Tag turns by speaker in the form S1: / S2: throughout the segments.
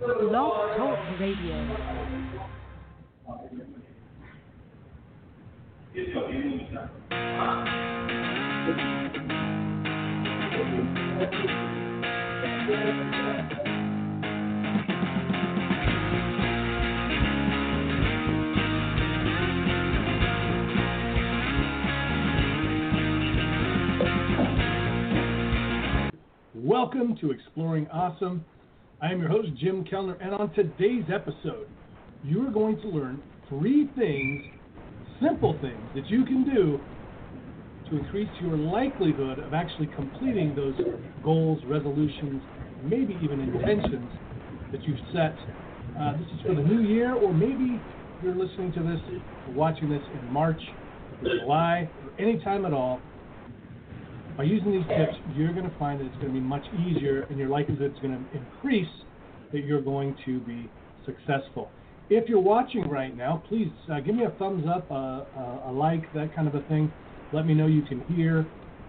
S1: Blog Talk Radio.
S2: Welcome to Exploring Awesome. I am your host, Jim Kellner, and on today's episode, you are going to learn three things, simple things, that you can do to increase your likelihood of actually completing those goals, resolutions, maybe even intentions that you've set. Uh, this is for the new year, or maybe you're listening to this, watching this in March, July, or any time at all. By using these tips, you're going to find that it's going to be much easier, and your likelihood is going to increase that you're going to be successful. If you're watching right now, please uh, give me a thumbs up, uh, uh, a like, that kind of a thing. Let me know you can hear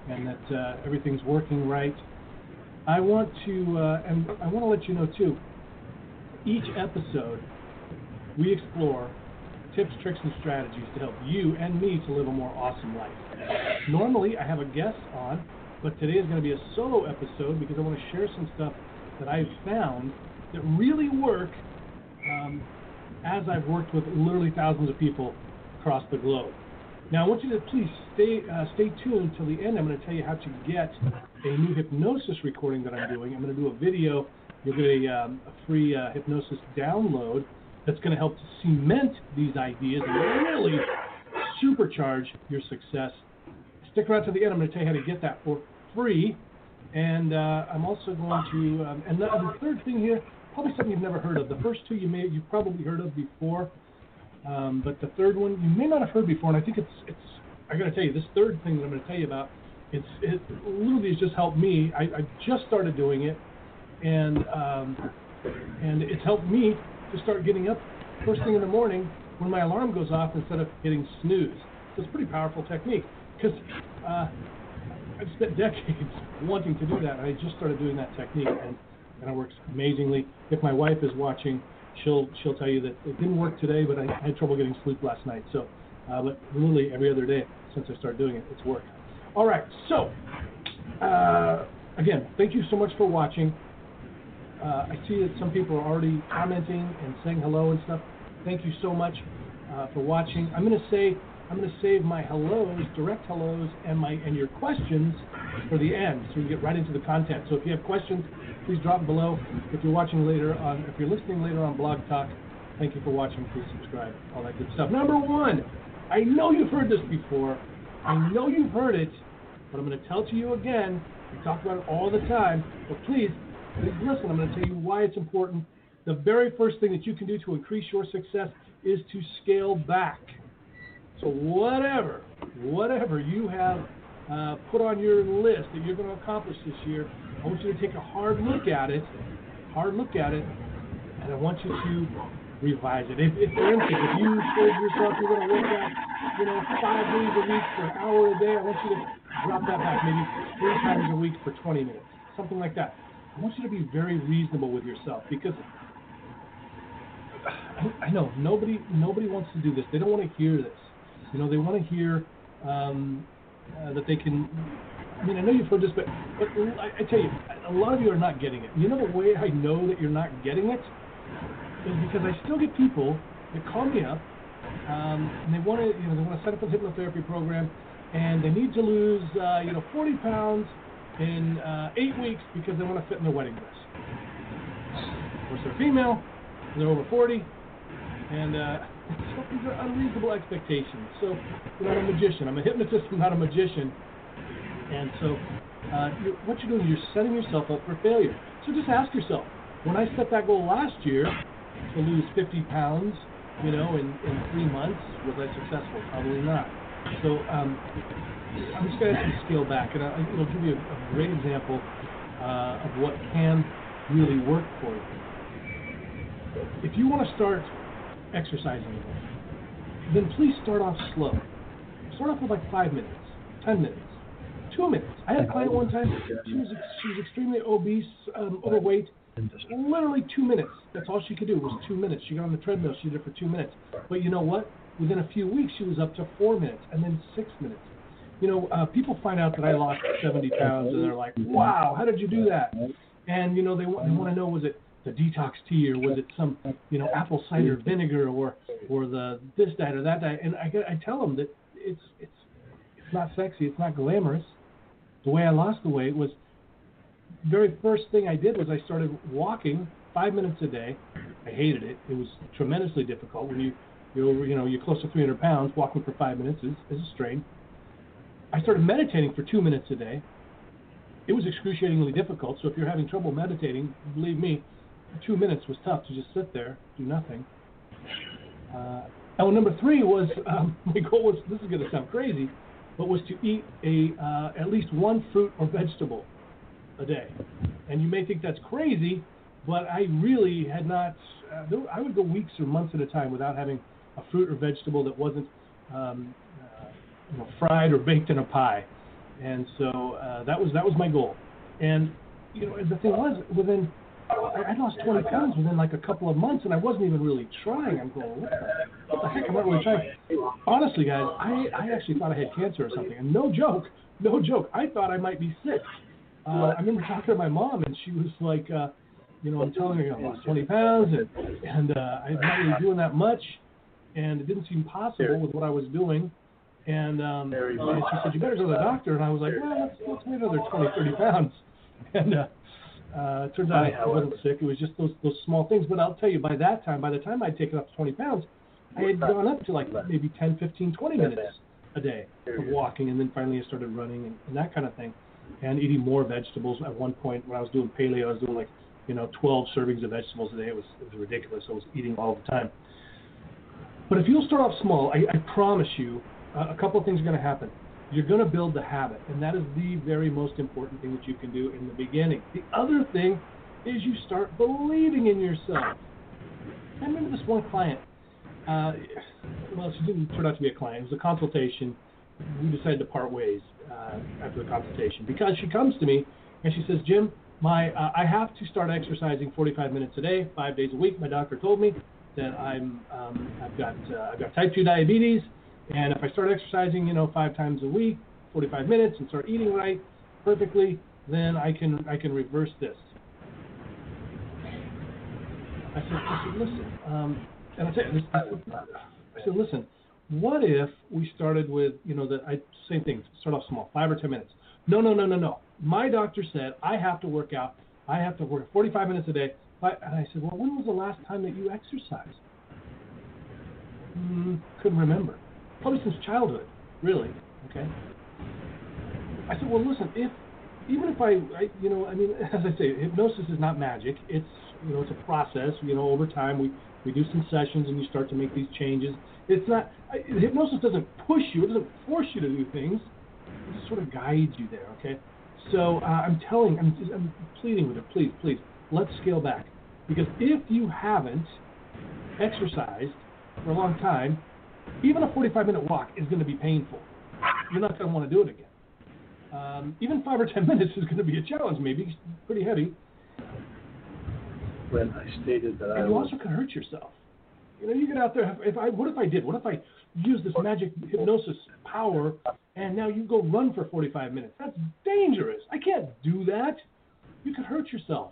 S2: and that uh, everything's working right. I want to, uh, and I want to let you know too. Each episode, we explore tips, tricks, and strategies to help you and me to live a more awesome life. Normally, I have a guest on, but today is going to be a solo episode because I want to share some stuff that I've found that really work um, as I've worked with literally thousands of people across the globe. Now, I want you to please stay uh, stay tuned till the end. I'm going to tell you how to get a new hypnosis recording that I'm doing. I'm going to do a video. You'll get a, um, a free uh, hypnosis download that's going to help to cement these ideas and really supercharge your success. Stick around to the end. I'm going to tell you how to get that for free. And uh, I'm also going to, um, and the, the, third thing here, probably something you've never heard of. The first two you may you've probably heard of before, um, but the third one you may not have heard before. And I think it's it's. I got to tell you, this third thing that I'm going to tell you about, it's it literally has just helped me. I, I just started doing it, and um, and it's helped me to start getting up first thing in the morning when my alarm goes off instead of hitting snooze. So it's a pretty powerful technique because uh, I've spent decades wanting to do that. I just started doing that technique, and, and it works amazingly. If my wife is watching, she'll she'll tell you that it didn't work today, but I had trouble getting sleep last night. So, uh, but literally every other day since I started doing it, it's worked. All right, so uh, again, thank you so much for watching. Uh, I see that some people are already commenting and saying hello and stuff. Thank you so much uh, for watching. I'm going to say I'm going to save my hellos, direct hellos, and my and your questions for the end, so we can get right into the content. So if you have questions, please drop them below. If you're watching later on, if you're listening later on Blog Talk, thank you for watching. Please subscribe, all that good stuff. Number one, I know you've heard this before. I know you've heard it, but I'm going to tell it to you again. We talk about it all the time, but please Please listen, I'm going to tell you why it's important. The very first thing that you can do to increase your success is to scale back. So, whatever, whatever you have uh, put on your list that you're going to accomplish this year, I want you to take a hard look at it, hard look at it, and I want you to revise it. If, if for instance, if you told yourself you're going to work out, you know, five days a week for an hour a day, I want you to drop that back maybe three times a week for 20 minutes, something like that. I want you to be very reasonable with yourself because I, I know nobody nobody wants to do this. They don't want to hear this. You know, they want to hear um, uh, that they can. I mean, I know you've heard this, but but I, I tell you, a lot of you are not getting it. You know the way I know that you're not getting it is because I still get people that call me up um, and they want to you know they want to set up a hypnotherapy program and they need to lose uh, you know 40 pounds in uh, eight weeks because they want to fit in their wedding dress. Of course, they're female, they're over 40, and uh, these are unreasonable expectations. So, you're not a magician. I'm a hypnotist, I'm not a magician. And so, uh, you're, what you're doing, is you're setting yourself up for failure. So just ask yourself, when I set that goal last year to lose 50 pounds, you know, in, in three months, was I successful? Probably not. So um, I'm just going to scale back, and I, will give you a, a great example uh, of what can really work for you. If you want to start exercising then please start off slow. Start off with like five minutes, ten minutes, two minutes. I had a client one time. She was she was extremely obese, um, overweight, literally two minutes. That's all she could do was two minutes. She got on the treadmill. She did it for two minutes. But you know what? Within a few weeks, she was up to four minutes and then six minutes. You know, uh, people find out that I lost 70 pounds and they're like, "Wow, how did you do that?" And you know, they want they want to know was it the detox tea or was it some you know apple cider vinegar or or the this diet or that diet? And I I tell them that it's it's it's not sexy, it's not glamorous. The way I lost the weight was very first thing I did was I started walking five minutes a day. I hated it. It was tremendously difficult when you you're you know you're close to 300 pounds. Walking for five minutes is, is a strain. I started meditating for two minutes a day. It was excruciatingly difficult. So if you're having trouble meditating, believe me, two minutes was tough to just sit there, do nothing. Uh, and number three was um, my goal was this is going to sound crazy, but was to eat a uh, at least one fruit or vegetable a day. And you may think that's crazy, but I really had not. Uh, there, I would go weeks or months at a time without having a fruit or vegetable that wasn't um, you know, fried or baked in a pie. And so uh, that was that was my goal. And you know the thing was within I, lost 20 pounds within like a couple of months, and I wasn't even really trying. I'm going, what the, what the heck? I'm not really trying. Honestly, guys, I I actually thought I had cancer or something. And no joke, no joke. I thought I might be sick. Uh, I remember talking to my mom, and she was like, uh, you know, I'm telling her I lost 20 pounds, and and uh, I'm not really doing that much, and it didn't seem possible with what I was doing. And, um, and she said, you better go to the doctor. And I was like, well, let's, let's wait another 20, 30 pounds. And uh, uh, it turns out I wasn't sick. It was just those those small things. But I'll tell you, by that time, by the time I'd taken up to 20 pounds, I had gone up to like maybe 10, 15, 20 minutes a day of walking, and then finally I started running and, and that kind of thing and eating more vegetables. At one point, when I was doing paleo, I was doing like, you know, 12 servings of vegetables a day. It was, it was ridiculous. I was eating all the time. But if you'll start off small, I, I promise you, a couple of things are going to happen. You're going to build the habit, and that is the very most important thing that you can do in the beginning. The other thing is you start believing in yourself. I remember this one client. Uh, well, she didn't turn out to be a client. It was a consultation. We decided to part ways uh, after the consultation because she comes to me and she says, Jim, my uh, I have to start exercising 45 minutes a day, five days a week. My doctor told me that I'm um, I've got uh, I've got type 2 diabetes, and if I start exercising, you know, five times a week, 45 minutes, and start eating right perfectly, then I can I can reverse this. I said, I said listen, um, and I said, I said, listen, what if we started with, you know, the I, same thing, start off small, five or ten minutes. No, no, no, no, no. My doctor said I have to work out. I have to work 45 minutes a day. And I said, well, when was the last time that you exercised? Mm, couldn't remember. Probably since childhood, really. Okay. I said, well, listen, if even if I, I, you know, I mean, as I say, hypnosis is not magic. It's, you know, it's a process. You know, over time we we do some sessions and you start to make these changes. It's not hypnosis doesn't push you. It doesn't force you to do things. It sort of guides you there. Okay. So uh, I'm telling, I'm, I'm pleading with her, please, please, let's scale back, because if you haven't exercised for a long time, even a 45 minute walk is going to be painful. You're not going to want to do it again. Um, even five or 10 minutes is going to be a challenge, maybe pretty heavy.
S3: When I stated that
S2: and
S3: I
S2: you
S3: was
S2: also can hurt yourself. You know, you get out there. If I, what if I did? What if I use this magic hypnosis power, and now you go run for 45 minutes? That's dangerous. I can't do that. You could hurt yourself.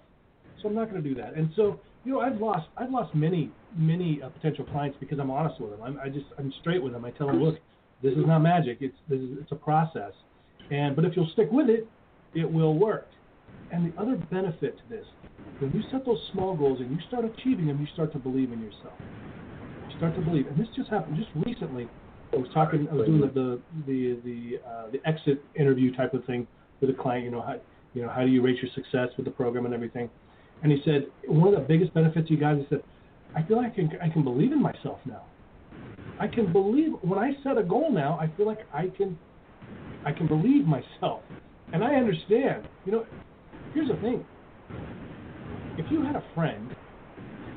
S2: So I'm not going to do that. And so, you know, I've lost I've lost many many uh, potential clients because I'm honest with them. I'm, I just I'm straight with them. I tell them, look, this is not magic. It's this is, it's a process. And but if you'll stick with it, it will work. And the other benefit to this, when you set those small goals and you start achieving them, you start to believe in yourself. You start to believe. And this just happened just recently. I was talking. I was doing the the the the, uh, the exit interview type of thing with a client. You know how you know how do you rate your success with the program and everything. And he said one of the biggest benefits you guys. He said, I feel like I can I can believe in myself now. I can believe when I set a goal now. I feel like I can I can believe myself, and I understand. You know, here's the thing. If you had a friend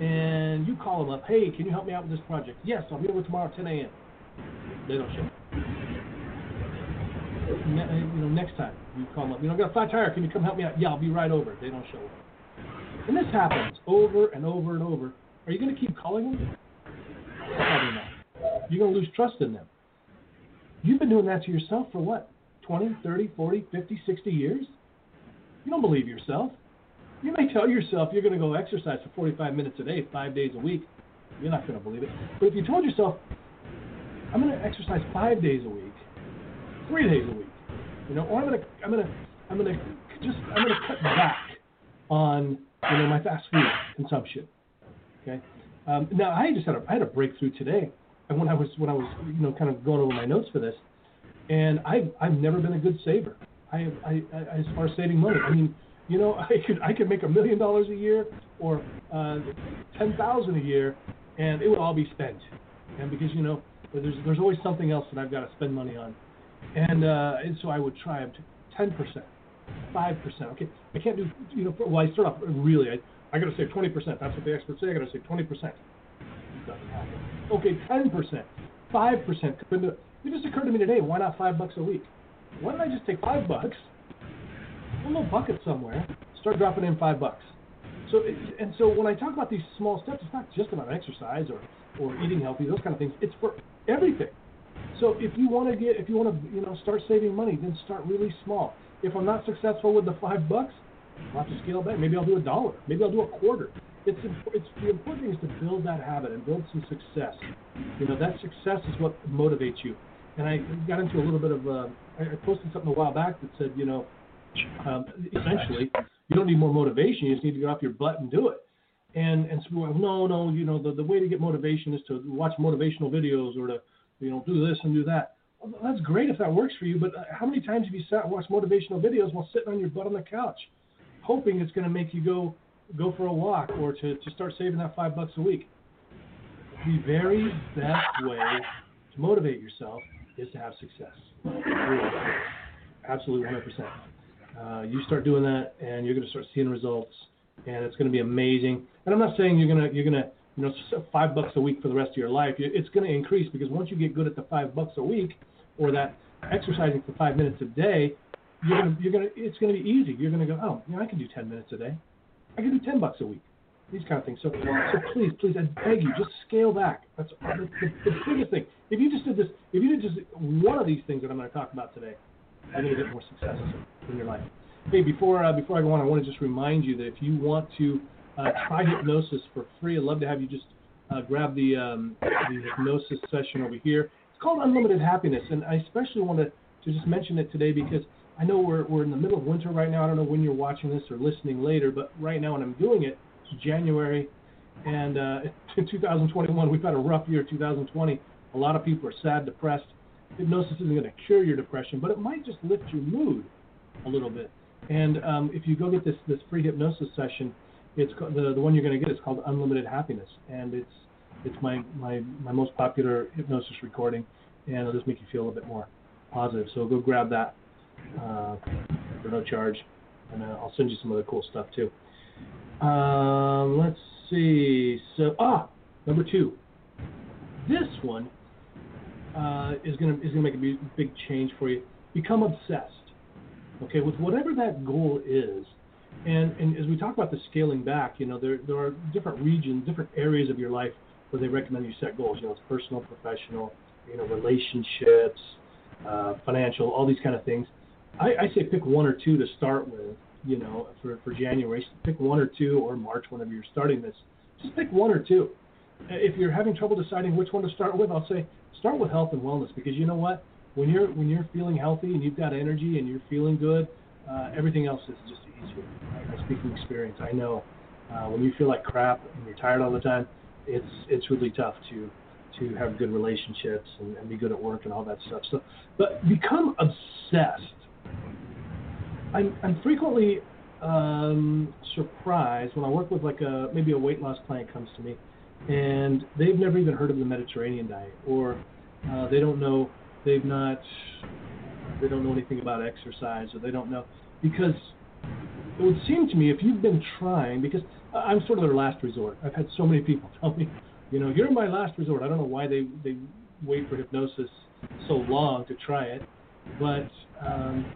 S2: and you call them up, hey, can you help me out with this project? Yes, I'll be over tomorrow at 10 a.m. They don't show. Ne- you know, next time you call them up, you know, I got a flat tire. Can you come help me out? Yeah, I'll be right over. They don't show up. And this happens over and over and over, are you going to keep calling them? Probably not. You're going to lose trust in them. You've been doing that to yourself for what? 20, 30, 40, 50, 60 years? You don't believe yourself. You may tell yourself you're going to go exercise for 45 minutes a day, five days a week. You're not going to believe it. But if you told yourself, I'm going to exercise five days a week, three days a week, you know, or I'm going to, I'm going to, I'm going to just, I'm going to cut back on, you know, my fast food consumption. Okay. Um, now I just had a, I had a breakthrough today, and when I was, when I was, you know, kind of going over my notes for this, and I've, I've never been a good saver. I, I, I, as far as saving money, I mean, you know, I could I could make a million dollars a year or uh, ten thousand a year, and it would all be spent. And because you know, there's there's always something else that I've got to spend money on, and uh, and so I would try up to ten percent, five percent. Okay, I can't do you know. Well, I start off really. I I got to save twenty percent. That's what the experts say. I got to save twenty percent. Okay, ten percent, five percent. It just occurred to me today. Why not five bucks a week? Why don't I just take five bucks? A little bucket somewhere, start dropping in five bucks. So, it, and so when I talk about these small steps, it's not just about exercise or, or eating healthy, those kind of things. It's for everything. So if you want to get, if you want to, you know, start saving money, then start really small. If I'm not successful with the five bucks, I'll have to scale back. Maybe I'll do a dollar. Maybe I'll do a quarter. It's, it's the important thing is to build that habit and build some success. You know, that success is what motivates you. And I got into a little bit of, uh, I posted something a while back that said, you know, um, essentially, you don't need more motivation. You just need to get off your butt and do it. And and so, well, no, no, you know, the, the way to get motivation is to watch motivational videos or to, you know, do this and do that. That's great if that works for you, but uh, how many times have you sat and watched motivational videos while sitting on your butt on the couch, hoping it's going to make you go go for a walk or to, to start saving that five bucks a week? The very best way to motivate yourself is to have success. Absolutely 100%. Uh, you start doing that, and you're going to start seeing results, and it's going to be amazing. And I'm not saying you're going to you're going to you know five bucks a week for the rest of your life. It's going to increase because once you get good at the five bucks a week, or that exercising for five minutes a day, you're to you're to it's to be easy. You're to go, oh, you know, I can do 10 minutes a day. I can do 10 bucks a week. These kind of things. So, so please, please, I beg you, just scale back. That's the, the, the biggest thing. If you just did this, if you did just one of these things that I'm going to talk about today, you're going to get more success in your life. Hey, before uh, before I go on, I want to just remind you that if you want to uh, try hypnosis for free, I'd love to have you just uh, grab the um, the hypnosis session over here. Called Unlimited Happiness, and I especially wanted to, to just mention it today because I know we're we're in the middle of winter right now. I don't know when you're watching this or listening later, but right now when I'm doing it, it's January, and uh, in 2021 we've had a rough year. 2020, a lot of people are sad, depressed hypnosis isn't going to cure your depression, but it might just lift your mood a little bit. And um, if you go get this this free hypnosis session, it's the the one you're going to get is called Unlimited Happiness, and it's it's my my my most popular hypnosis recording, and it'll just make you feel a little bit more positive. So go grab that uh, for no charge, and uh, I'll send you some other cool stuff too. Um, let's see. So ah, number two. This one uh, is to is to make a big change for you. Become obsessed, okay, with whatever that goal is. And and as we talk about the scaling back, you know, there there are different regions, different areas of your life where they recommend you set goals. You know, it's personal, professional, you know, relationships, uh, financial, all these kind of things. I, I say pick one or two to start with. You know, for for January, pick one or two, or March, whenever you're starting this. Just pick one or two. If you're having trouble deciding which one to start with, I'll say start with health and wellness because you know what? When you're when you're feeling healthy and you've got energy and you're feeling good, uh, everything else is just easier. Right? I speak from experience. I know uh, when you feel like crap and you're tired all the time, it's it's really tough to to have good relationships and, and be good at work and all that stuff. So, but become obsessed. I'm I'm frequently um, surprised when I work with like a maybe a weight loss client comes to me and they've never even heard of the Mediterranean diet, or uh, they don't know, they've not, they don't know anything about exercise, or they don't know, because it would seem to me if you've been trying, because I'm sort of their last resort. I've had so many people tell me, you know, you're my last resort. I don't know why they they wait for hypnosis so long to try it, but um,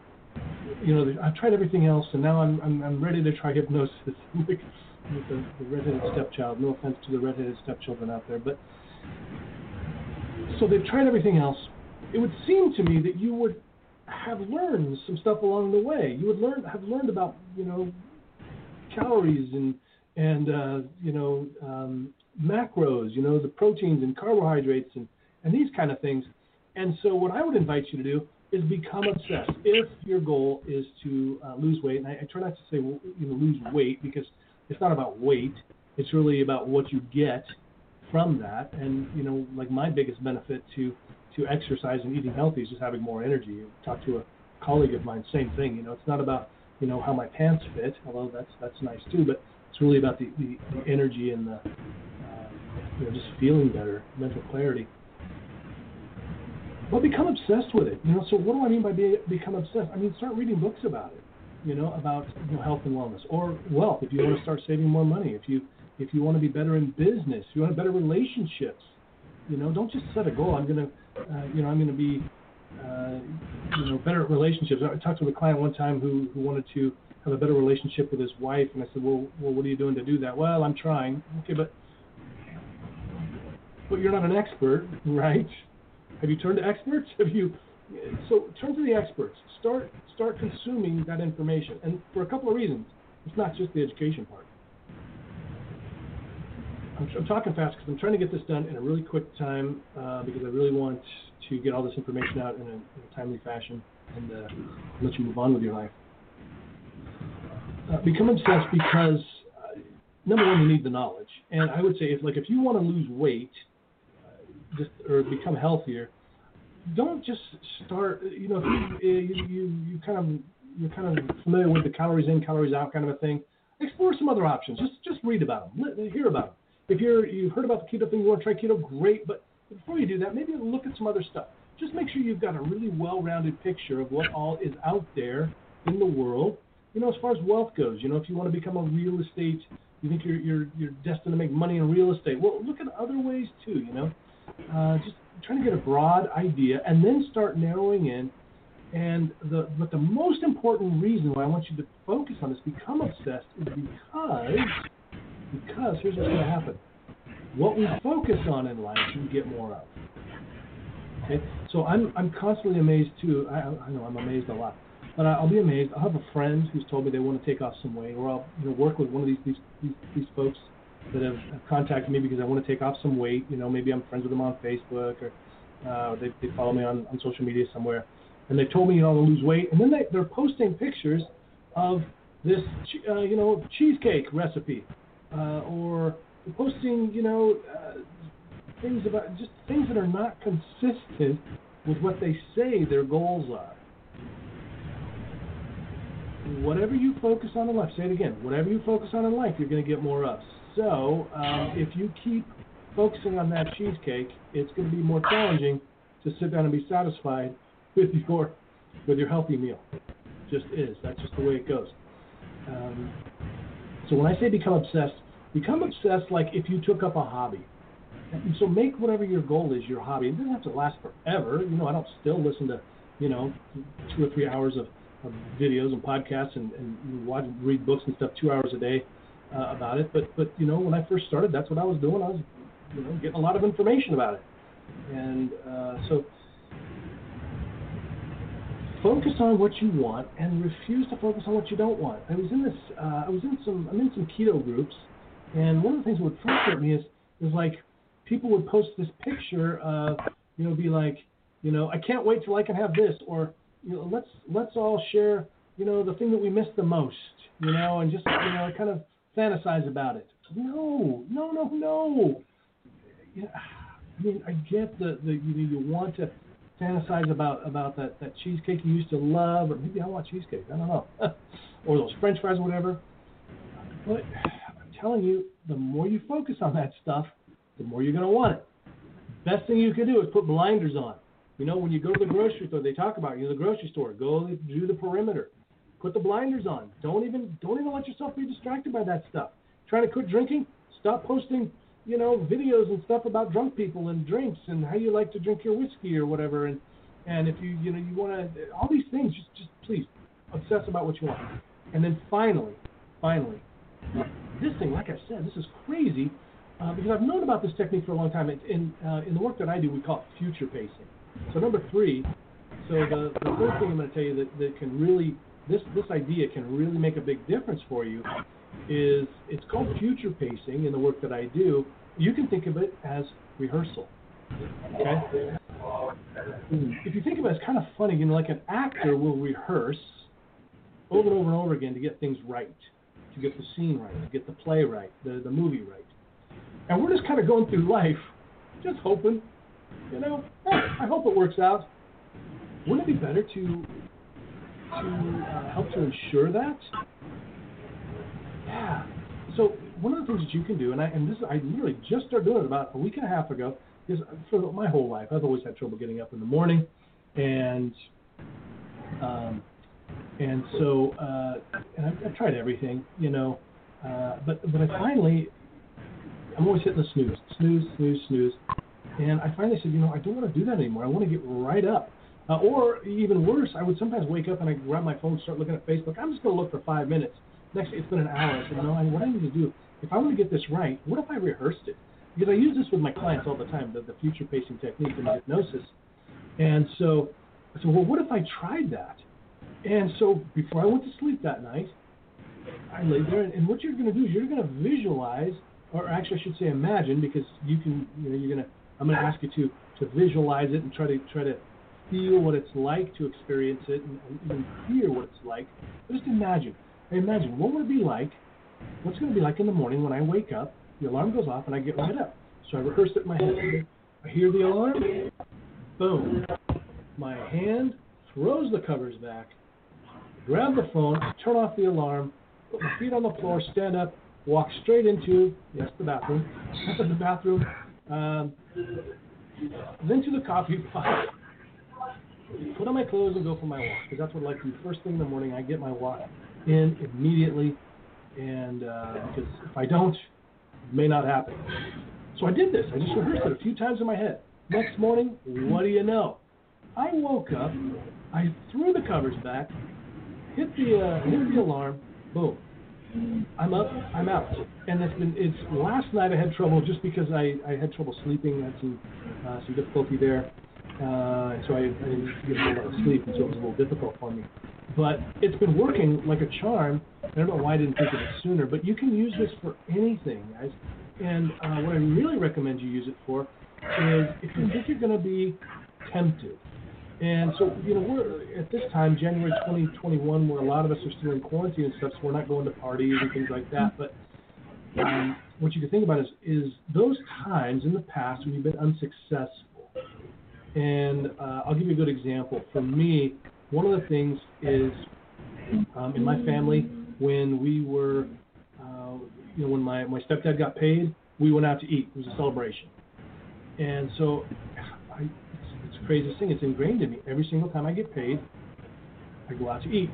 S2: you know, I've tried everything else, and now I'm I'm, I'm ready to try hypnosis. with the, the redheaded stepchild. No offense to the redheaded stepchildren out there, but so they've tried everything else. It would seem to me that you would have learned some stuff along the way. You would learn have learned about you know calories and and uh, you know um, macros, you know the proteins and carbohydrates and and these kind of things. And so what I would invite you to do is become obsessed. If your goal is to uh, lose weight, and I, I try not to say you know lose weight because it's not about weight. It's really about what you get from that. And you know, like my biggest benefit to to exercise and eating healthy is just having more energy. Talk to a colleague of mine, same thing. You know, it's not about you know how my pants fit, although that's that's nice too, but it's really about the, the, the energy and the uh, you know just feeling better, mental clarity. But become obsessed with it. You know, so what do I mean by be, become obsessed? I mean, start reading books about it. You know, about you know, health and wellness, or wealth. If you want to start saving more money, if you if you want to be better in business, you want better relationships. You know, don't just set a goal. I'm gonna, uh, you know, I'm gonna be, uh, you know, better at relationships. I talked to a client one time who who wanted to have a better relationship with his wife, and I said, well, well, what are you doing to do that? Well, I'm trying. Okay, but but you're not an expert, right? Have you turned to experts? Have you? So turn to the experts. Start start consuming that information, and for a couple of reasons. It's not just the education part. I'm, I'm talking fast because I'm trying to get this done in a really quick time uh, because I really want to get all this information out in a, in a timely fashion and uh, let you move on with your life. Uh, become obsessed because uh, number one, you need the knowledge, and I would say if like if you want to lose weight, uh, just or become healthier, don't just start. You know, you, you you you kind of you're kind of familiar with the calories in, calories out kind of a thing. Explore some other options. Just just read about them, hear about them if you're you've heard about the keto thing, you want to try keto, great. But before you do that, maybe look at some other stuff. Just make sure you've got a really well-rounded picture of what all is out there in the world. You know, as far as wealth goes, you know, if you want to become a real estate, you think you're you're you're destined to make money in real estate. Well, look at other ways too. You know, uh, just trying to get a broad idea and then start narrowing in. And the but the most important reason why I want you to focus on this, become obsessed, is because because here's what's going to happen. What we focus on in life, we get more of. Okay? So I'm, I'm constantly amazed too. I, I know I'm amazed a lot. But I'll be amazed. I'll have a friend who's told me they want to take off some weight, or I'll you know, work with one of these, these, these, these folks that have, have contacted me because I want to take off some weight. You know, maybe I'm friends with them on Facebook or uh, they, they follow me on, on social media somewhere. And they've told me, you know, to lose weight. And then they, they're posting pictures of this, uh, you know, cheesecake recipe uh, or posting, you know, uh, things about just things that are not consistent with what they say their goals are. Whatever you focus on in life, say it again. Whatever you focus on in life, you're going to get more of. So um, if you keep focusing on that cheesecake, it's going to be more challenging to sit down and be satisfied with your with your healthy meal. Just is. That's just the way it goes. Um, so when I say become obsessed, become obsessed like if you took up a hobby. So make whatever your goal is your hobby. It doesn't have to last forever. You know, I don't still listen to, you know, two or three hours of videos and podcasts and, and watch, read books and stuff two hours a day uh, about it. But but you know, when I first started, that's what I was doing. I was, you know, getting a lot of information about it. And uh, so focus on what you want and refuse to focus on what you don't want. I was in this. Uh, I was in some. I'm in some keto groups, and one of the things that would frustrate me is is like people would post this picture of you know be like you know I can't wait till I can have this or you know let's let's all share you know the thing that we miss the most you know and just you know kind of fantasize about it. No, no, no, no. Yeah, I mean I get the the you know you want to fantasize about about that that cheesecake you used to love, or maybe I want cheesecake. I don't know, or those French fries or whatever. But I'm telling you, the more you focus on that stuff, the more you're gonna want it. Best thing you can do is put blinders on. You know, when you go to the grocery store, they talk about you the grocery store. Go do the perimeter. Put the blinders on. Don't even don't even let yourself be distracted by that stuff. Trying to quit drinking? Stop posting you know, videos and stuff about drunk people and drinks and how you like to drink your whiskey or whatever. And and if you you know you want to all these things, just just please obsess about what you want. And then finally, finally, this thing, like I said, this is crazy uh, because I've known about this technique for a long time. and in uh, in the work that I do, we call it future pacing. So number three. So the, the third thing I'm going to tell you that, that can really this this idea can really make a big difference for you is it's called future pacing in the work that I do. You can think of it as rehearsal. Okay. If you think about it, it's kind of funny. You know, like an actor will rehearse over and over and over again to get things right, to get the scene right, to get the play right, the the movie right. And we're just kind of going through life, just hoping, you know, I hope it works out. Wouldn't it be better to to uh, help to ensure that? Yeah. So one of the things that you can do, and I and this I literally just started doing it about a week and a half ago, is for my whole life I've always had trouble getting up in the morning, and um, and so uh, and I've, I've tried everything, you know, uh, but but I finally I'm always hitting the snooze, snooze, snooze, snooze, and I finally said, you know, I don't want to do that anymore. I want to get right up. Uh, or even worse, I would sometimes wake up and I grab my phone, and start looking at Facebook. I'm just going to look for five minutes. Next, it's been an hour. I said, no, I, what I need to do, if I want to get this right, what if I rehearsed it? Because I use this with my clients all the time, the, the future pacing technique in hypnosis. And so I said, well, what if I tried that? And so before I went to sleep that night, I lay there, and, and what you're going to do is you're going to visualize, or actually I should say imagine, because you can, you know, you're going to, I'm going to ask you to to visualize it and try to try to feel what it's like to experience it and, and even hear what it's like. Just imagine. Imagine what would it be like? What's going to be like in the morning when I wake up? The alarm goes off and I get right up. So I rehearse it in my head. I hear the alarm. Boom. My hand throws the covers back. Grab the phone. Turn off the alarm. Put my feet on the floor. Stand up. Walk straight into yes the bathroom. the bathroom. Um, then to the coffee pot put on my clothes and go for my walk because that's what I like to do first thing in the morning. I get my walk in immediately, and uh, because if I don't, it may not happen. So I did this. I just rehearsed it a few times in my head. Next morning, what do you know? I woke up, I threw the covers back, hit the uh, hit the alarm, boom. I'm up, I'm out, and it's been it's last night I had trouble just because I, I had trouble sleeping, I had some uh, some difficulty there, uh, so I, I didn't get a lot of sleep, and so it was a little difficult for me. But it's been working like a charm. I don't know why I didn't think of it sooner, but you can use this for anything, guys. And uh, what I really recommend you use it for is if you think you're going to be tempted. And so, you know, we're at this time, January 2021, where a lot of us are still in quarantine and stuff, so we're not going to parties and things like that. But um, what you can think about is, is those times in the past when you've been unsuccessful and uh, I'll give you a good example. For me, one of the things is um, in my family when we were, uh, you know, when my, my stepdad got paid, we went out to eat. It was a celebration. And so craziest thing. It's ingrained in me. Every single time I get paid, I go out to eat.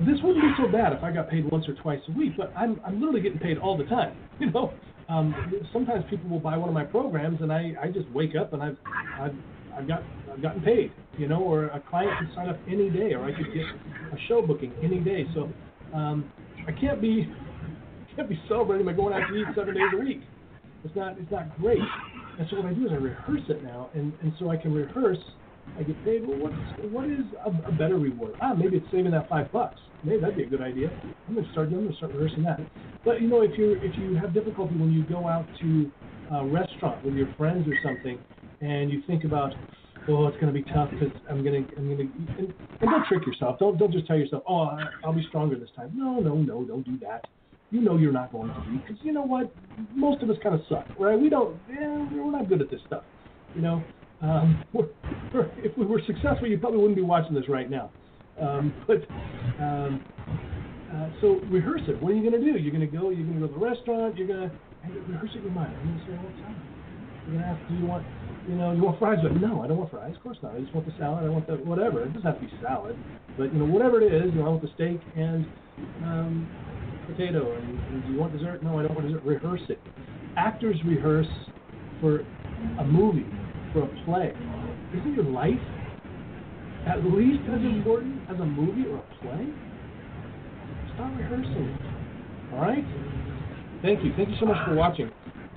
S2: This wouldn't be so bad if I got paid once or twice a week, but I'm, I'm literally getting paid all the time, you know? um, sometimes people will buy one of my programs, and I, I just wake up and I've, I've I've got I've gotten paid, you know, or a client can sign up any day, or I could get a show booking any day. So um, I can't be can't be celebrating by going out to eat seven days a week. It's not it's not great. And so what I do is I rehearse it now, and and so I can rehearse. I get paid. Well, what's what is a, a better reward? Ah, maybe it's saving that five bucks. Maybe that'd be a good idea. I'm gonna start. I'm gonna start rehearsing that. But you know, if you if you have difficulty when you go out to a restaurant with your friends or something, and you think about, oh, it's to be tough because I'm to I'm to and, and don't trick yourself. Don't don't just tell yourself, oh, I'll be stronger this time. No, no, no, don't do that. You know you're not going to be because you know what, most of us kind of suck, right? We don't, yeah, we're not good at this stuff. You know, um, we're, we're, if we were successful, you probably wouldn't be watching this right now. Um, but um, uh, so rehearse it. What are you going to do? You're going to go. You're going to go to the restaurant. You're going to rehearse it in your mind. I'm going to say the time. You're going to ask, do you want, you know, you want fries? But no, I don't want fries. Of course not. I just want the salad. I want the whatever. It doesn't have to be salad, but you know, whatever it is. You know, I want the steak and um, potato. And, and do you want dessert? No, I don't want dessert. Rehearse it. Actors rehearse for a movie, for a play. Isn't your life at least as important as a movie or a play? Start rehearsing. All right. Thank you. Thank you so much for watching.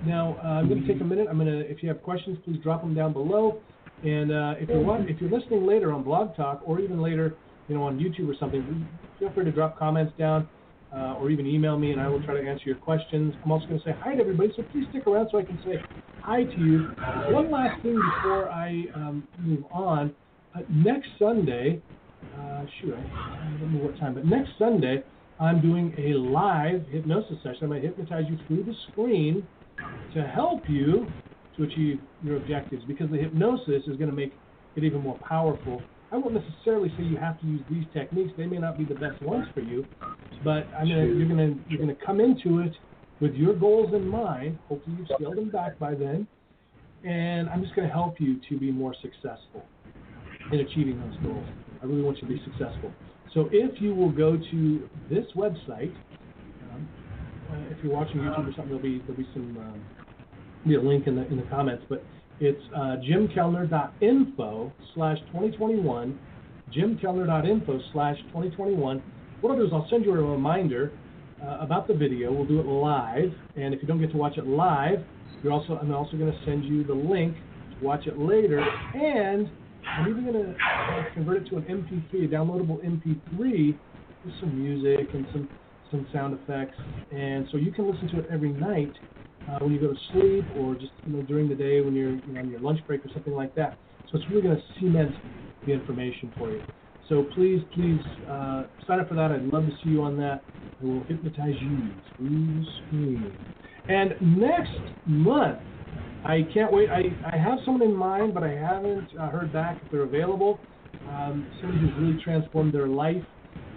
S2: Now uh, I'm going to take a minute. I'm going to, if you have questions, please drop them down below. And uh, if you're if you're listening later on Blog Talk or even later, you know, on YouTube or something, feel free to drop comments down uh, or even email me, and I will try to answer your questions. I'm also going to say hi to everybody, so please stick around so I can say hi to you. One last thing before I um, move on. Uh, next Sunday, uh, shoot, I, don't know what time, but next Sunday, I'm doing a live hypnosis session. I'm going to hypnotize you through the screen to help you to achieve your objectives because the hypnosis is going to make it even more powerful. I won't necessarily say you have to use these techniques; they may not be the best ones for you, but I mean, you're going to you're going to come into it with your goals in mind. Hopefully, you've scaled them back by then, and I'm just going to help you to be more successful in achieving those goals. I really want you to be successful. So, if you will go to this website, um, uh, if you're watching YouTube or something, there'll be there'll be some um, be a link in the in the comments, but it's uh, jimkellner.info slash 2021, jimkellner.info slash 2021. What I'll do is I'll send you a reminder uh, about the video. We'll do it live, and if you don't get to watch it live, you're also I'm also going to send you the link to watch it later, and I'm even going to uh, convert it to an MP3, a downloadable MP3 with some music and some some sound effects, and so you can listen to it every night uh, when you go to sleep or just you know during the day when you're you know, on your lunch break or something like that. So it's really going to cement the information for you. So please, please uh, sign up for that. I'd love to see you on that. I will hypnotize you through the screen. And next month, I can't wait. I, I have someone in mind, but I haven't uh, heard back if they're available. Um, somebody who's really transformed their life,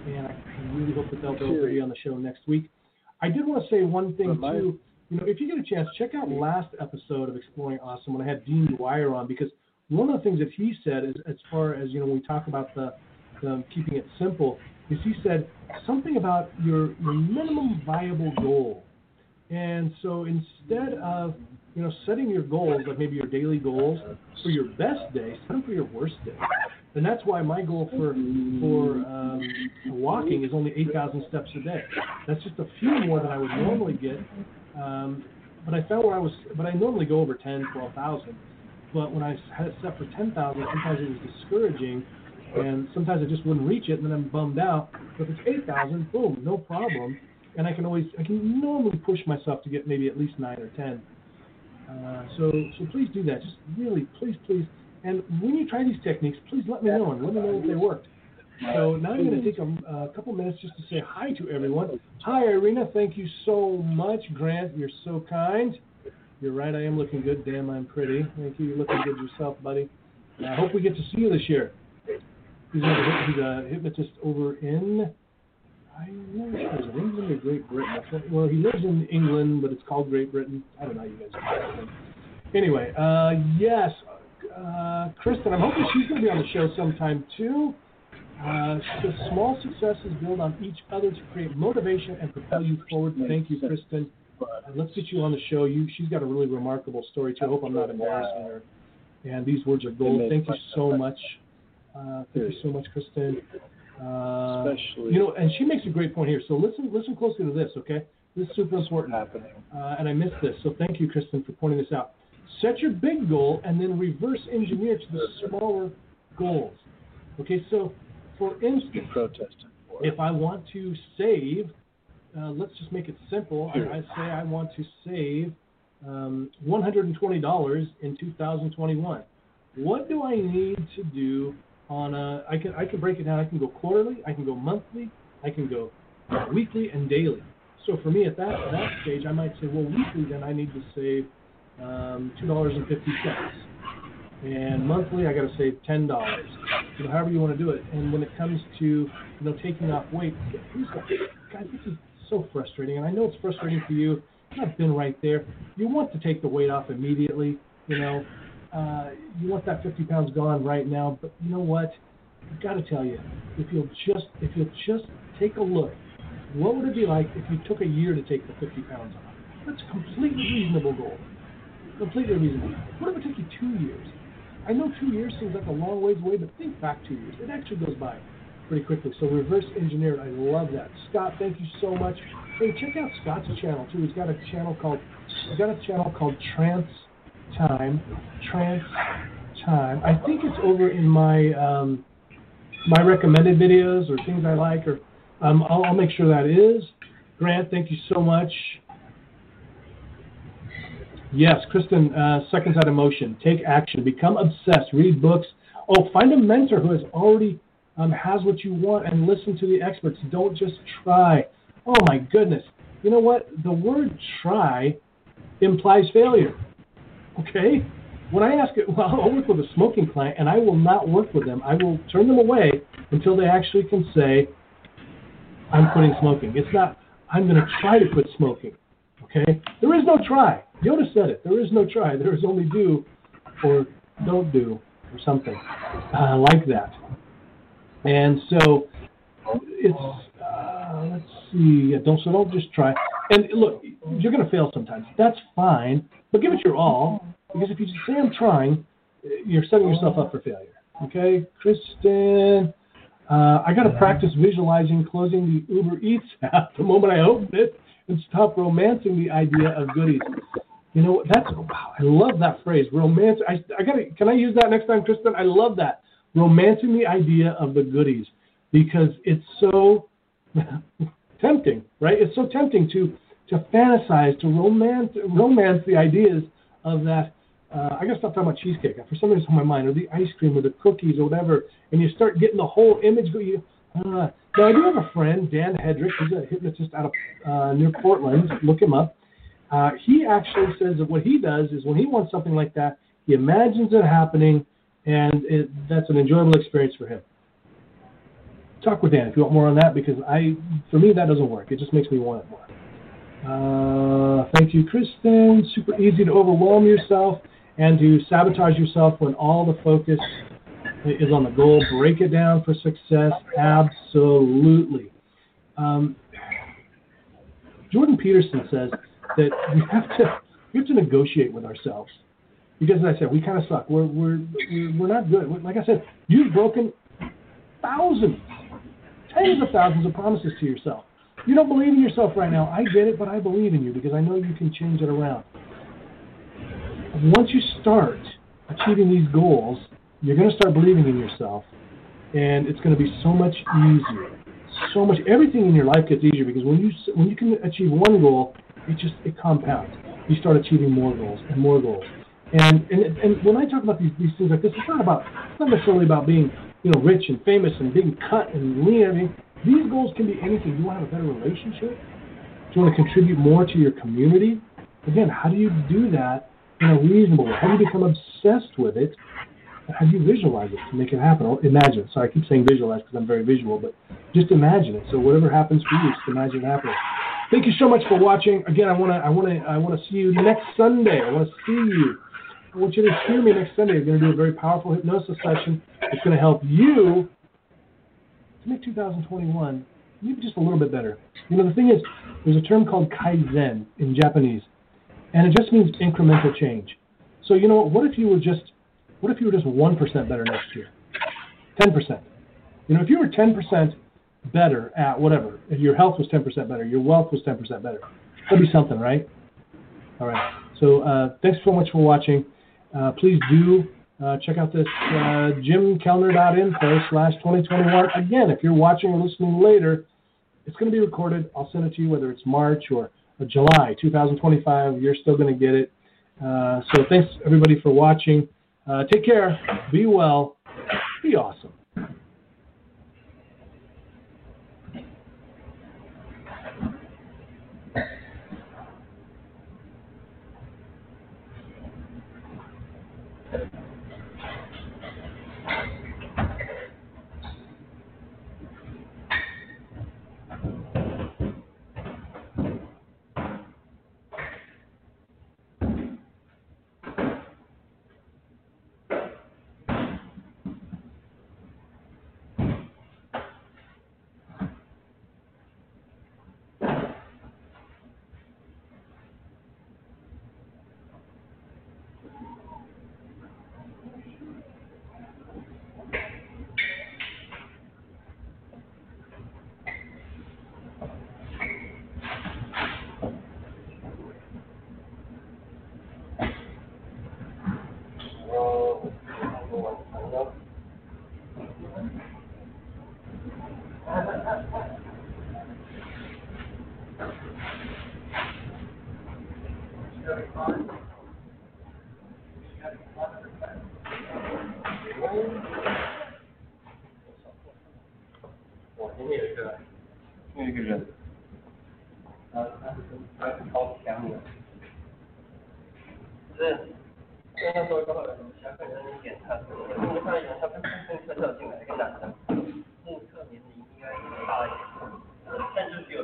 S2: and I, really hope that they'll, they'll be on the show next week. I did want to say one thing too. You know, if you get a chance, check out last episode of Exploring Awesome when I had Dean Dwyer on because one of the things that he said is as far as you know when we talk about the, the keeping it simple is he said something about your your minimum viable goal. And so instead of you know setting your goals like maybe your daily goals for your best day, set them for your worst day. And that's why my goal for for um, walking is only 8,000 steps a day. That's just a few more than I would normally get um, but I found where I was, but I normally go over 10, 12,000. But when I had it set for 10,000, sometimes it was discouraging, and sometimes I just wouldn't reach it, and then I'm bummed out. But if it's 8,000, boom, no problem. And I can always, I can normally push myself to get maybe at least 9 or 10. Uh, so, so please do that. Just really, please, please. And when you try these techniques, please let me know and let me know if they worked. So now I'm going to take a, a, couple minutes just to say hi to everyone. Hi, Irina. Thank you so much. Grant, you're so kind. You're right. I am looking good. Damn, I'm pretty. Thank you. You're looking good yourself, buddy. I hope we get to see you this year. He's a, hypnotist over in. I'm not sure. Is it England or Great Britain? Well, he lives in England, but it's called Great Britain. I don't know you guys. Anyway, uh, yes, uh, Kristen. I'm hoping she's going to be on the show sometime too. Uh, so small successes build on each other to create motivation and propel you forward. Thank you, Kristen. Let's get you on the show. You, she's got a really remarkable story too. I hope I'm not embarrassing her. And these words are gold. Thank you so much. Uh, thank you so much, Kristen. Uh, Especially, you know, and she makes a great point here. So listen, listen closely to this, okay? This is super important. Happening. Uh, and I missed this, so thank you, Kristen, for pointing this out. Set your big goal and then reverse engineer to the smaller goals. Okay, so for instance, if I want to save, uh, let's just make it simple. I, I, say I want to save um, $120 in 2021. What do I need to do on a? I can I can break it down. I can go quarterly. I can go monthly. I can go weekly and daily. So for me at that at that stage, I might say, well, weekly then I need to save um, two dollars and fifty cents and monthly I got to save ten dollars. You know, however you want to do it. And when it comes to you know taking off weight, guys, this is so frustrating, and I know it's frustrating for you. I've been right there. You want to take the weight off immediately. You know, uh, you want that 50 pounds gone right now. But you know what? I've got to tell you, if you'll just if you'll just take a look, what would it be like if you took a year to take the 50 pounds off? That's a completely reasonable goal. Completely reasonable. What if it took you two years? I know two years seems like a long ways away, but think back two years. It actually goes by pretty quickly. So reverse engineered, I love that. Scott, thank you so much. Hey, check out Scott's channel too. He's got a channel called he's got a channel called Trance Time. Trance Time. I think it's over in my um, my recommended videos or things I like, or um, I'll, I'll make sure that is. Grant, thank you so much. Yes, Kristen, uh, seconds out of motion. Take action. Become obsessed. Read books. Oh, find a mentor who has already um, has what you want and listen to the experts. Don't just try. Oh my goodness. You know what? The word try implies failure. Okay? When I ask it, well, I'll work with a smoking client and I will not work with them. I will turn them away until they actually can say, I'm quitting smoking. It's not, I'm going to try to quit smoking. Okay? There is no try. Yoda said it. There is no try. There is only do or don't do or something uh, like that. And so it's uh, let's see. Don't so don't just try. And look, you're going to fail sometimes. That's fine, but give it your all because if you just say I'm trying, you're setting yourself up for failure. Okay, Kristen. Uh, I got to practice visualizing closing the Uber Eats app the moment I open it and stop romancing the idea of goodies. You know, that's wow, I love that phrase, romance. I, I got to. Can I use that next time, Kristen? I love that romancing the idea of the goodies because it's so tempting, right? It's so tempting to to fantasize, to romance romance the ideas of that. Uh, I gotta stop talking about cheesecake. For some reason, on my mind, or the ice cream, or the cookies, or whatever, and you start getting the whole image. Go, you, uh, now I do have a friend, Dan Hedrick. He's a hypnotist out of uh, near Portland. Look him up. Uh, he actually says that what he does is when he wants something like that, he imagines it happening, and it, that's an enjoyable experience for him. Talk with Dan if you want more on that because I, for me, that doesn't work. It just makes me want it more. Uh, thank you, Kristen. Super easy to overwhelm yourself and to sabotage yourself when all the focus is on the goal. Break it down for success. Absolutely. Um, Jordan Peterson says that we have to we have to negotiate with ourselves because, as I said, we kind of suck. We're we're we're not good. Like I said, you've broken thousands, tens of thousands of promises to yourself. You don't believe in yourself right now. I get it, but I believe in you because I know you can change it around. Once you start achieving these goals, you're going to start believing in yourself, and it's going to be so much easier. So much everything in your life gets easier because when you when you can achieve one goal, it just it compounds. You start achieving more goals and more goals. And and and when I talk about these these things like this, it's not about it's not necessarily about being you know rich and famous and being cut and lean. I mean, these goals can be anything. You want to have a better relationship. Do you want to contribute more to your community? Again, how do you do that in a reasonable way? How do you become obsessed with it? How do you visualize it to make it happen? Or imagine. Sorry, I keep saying visualize because I'm very visual, but just imagine it. So whatever happens for you, just imagine it happening. Thank you so much for watching. Again, I want to I want to I want to see you next Sunday. I want to see you. I want you to hear me next Sunday. I'm going to do a very powerful hypnosis session. It's going to help you to make 2021 maybe just a little bit better. You know, the thing is, there's a term called kaizen in Japanese, and it just means incremental change. So you know, what if you were just what if you were just one percent better next year? Ten percent. You know, if you were ten percent better at whatever. If your health was 10% better, your wealth was 10% better. That'd be something, right? All right. So uh, thanks so much for watching. Uh, please do uh, check out this uh, jimkellner.info slash 2021. Again, if you're watching or listening later, it's going to be recorded. I'll send it to you whether it's March or July 2025. You're still going to get it. Uh, so thanks everybody for watching. Uh, take care. Be well. Be awesome.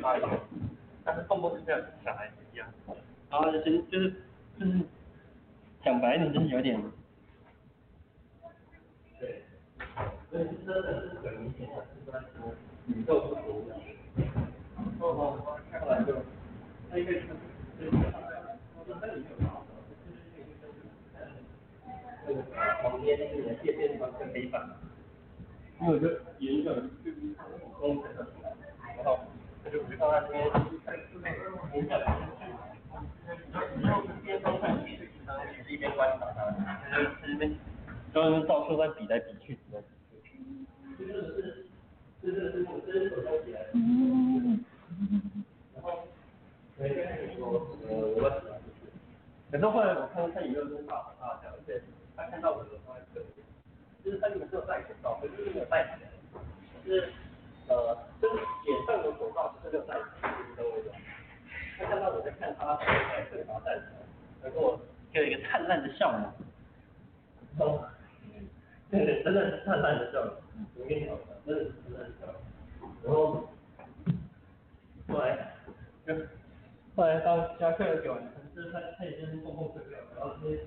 S3: 但就是比我大一点，但是动作是像小孩子一样，然后就是就是就是讲白。一点就是有点，对，所以真的是很明显的是说宇宙不同的，然后后来就那个就是我在里面有看到，就是那个旁边那个界面上是黑板，因为我就沿着公车然后就是到那就是一边观察他他就边到处在比来比去嗯然后说呃我不就是很多会员我看到他也没有多少很好讲而他看到我的时候还就是他有时候戴口罩有时没有戴起来就是呃就是脸上的口罩是没有戴起来，你懂我意思吗？他看到我在看他，他就特别把它戴起来，然后给我一个灿烂的笑容。哦，对对，真的是灿烂的笑容。我跟你讲，真的是灿烂的笑容。然后后来就后来到下课给完，就是他他已经蹦蹦睡觉，然后就是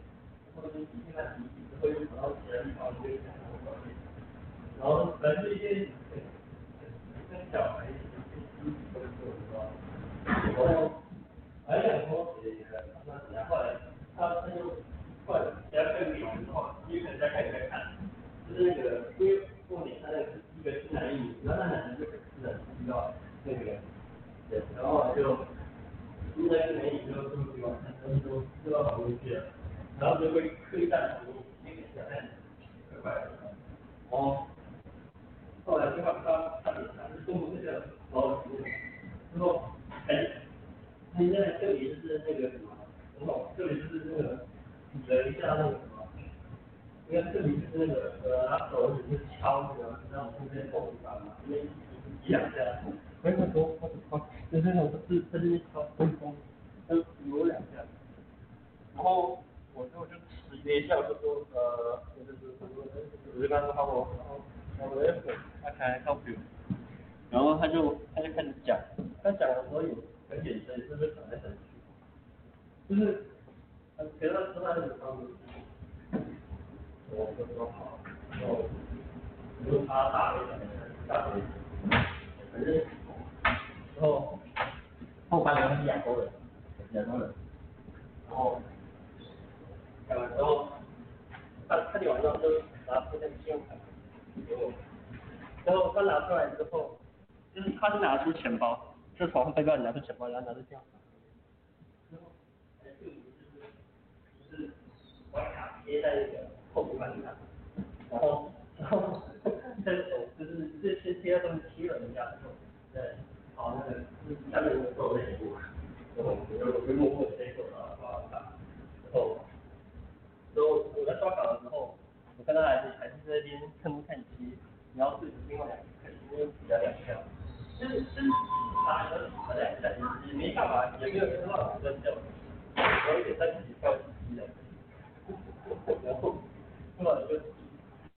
S3: 后面现在鼻涕之后又跑到其他地方去，然后反正一些跟小孩一起都是做的，然后还想说，那后来他他就后来人家看比完之后，因为人家看在看，就是那个因为过年他那个是一个新来一女，然后那男的就很自然知道那个，对，然后就新来一美女就出去玩，他们就知道跑过去了，然后就会刻意站旁边，那个小孩快快的，哦，后来就他他他他是中午这个然后之后哎。现在这里就是那个什么，很好，这里就是那个比了一下那个什么，因为这里就是那个呃，拿手指去敲那个让中间缝地方嘛，因为一两下，没很多，他他就是那种是在这边敲风风，就有两下，然后我就就迟疑了一下，我就说呃，就是我就跟他说好我，然后我也很他开靠谱，然后他就他就开始讲，他讲的时候有。而且神是不是转来转去？就是，给他吃饭的方式，我就说好，然后就他大一点，大一点，反正，然后后班人是亚洲人，亚洲人，然后讲完之后，他他点完之后就拿出那个信用卡给我，然后他拿出来之后，就是他是拿出钱包。是从背包里拿出钱包，然后拿着票，之后，哎，这个就是就是把卡贴在那个后背板上，然后然后再手就是这些贴在上面贴了人家之后，对，好那个下面的做那一步，然后我就默默的接受了刷卡，然后，然后我在刷卡的时候，我看到还是还是在那边看东看西，然后自己另外两个腿就比较两下身是身体打的比较两下你没办法也没有办法扔掉所以给在自己跳舞踢的。就比就